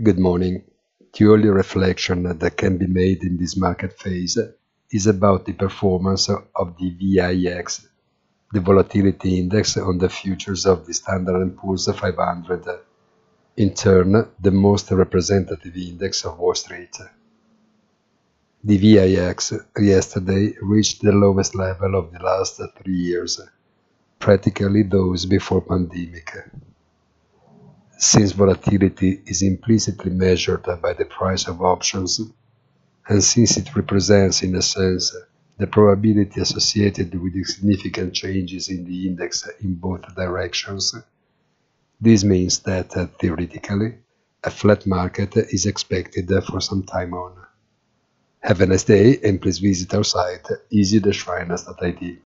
Good morning. The only reflection that can be made in this market phase is about the performance of the VIX, the volatility index on the futures of the Standard & Poor's 500, in turn the most representative index of Wall Street. The VIX yesterday reached the lowest level of the last three years, practically those before pandemic. Since volatility is implicitly measured by the price of options, and since it represents in a sense the probability associated with significant changes in the index in both directions, this means that, uh, theoretically, a flat market is expected for some time on. Have a nice day and please visit our site easy-finance.it.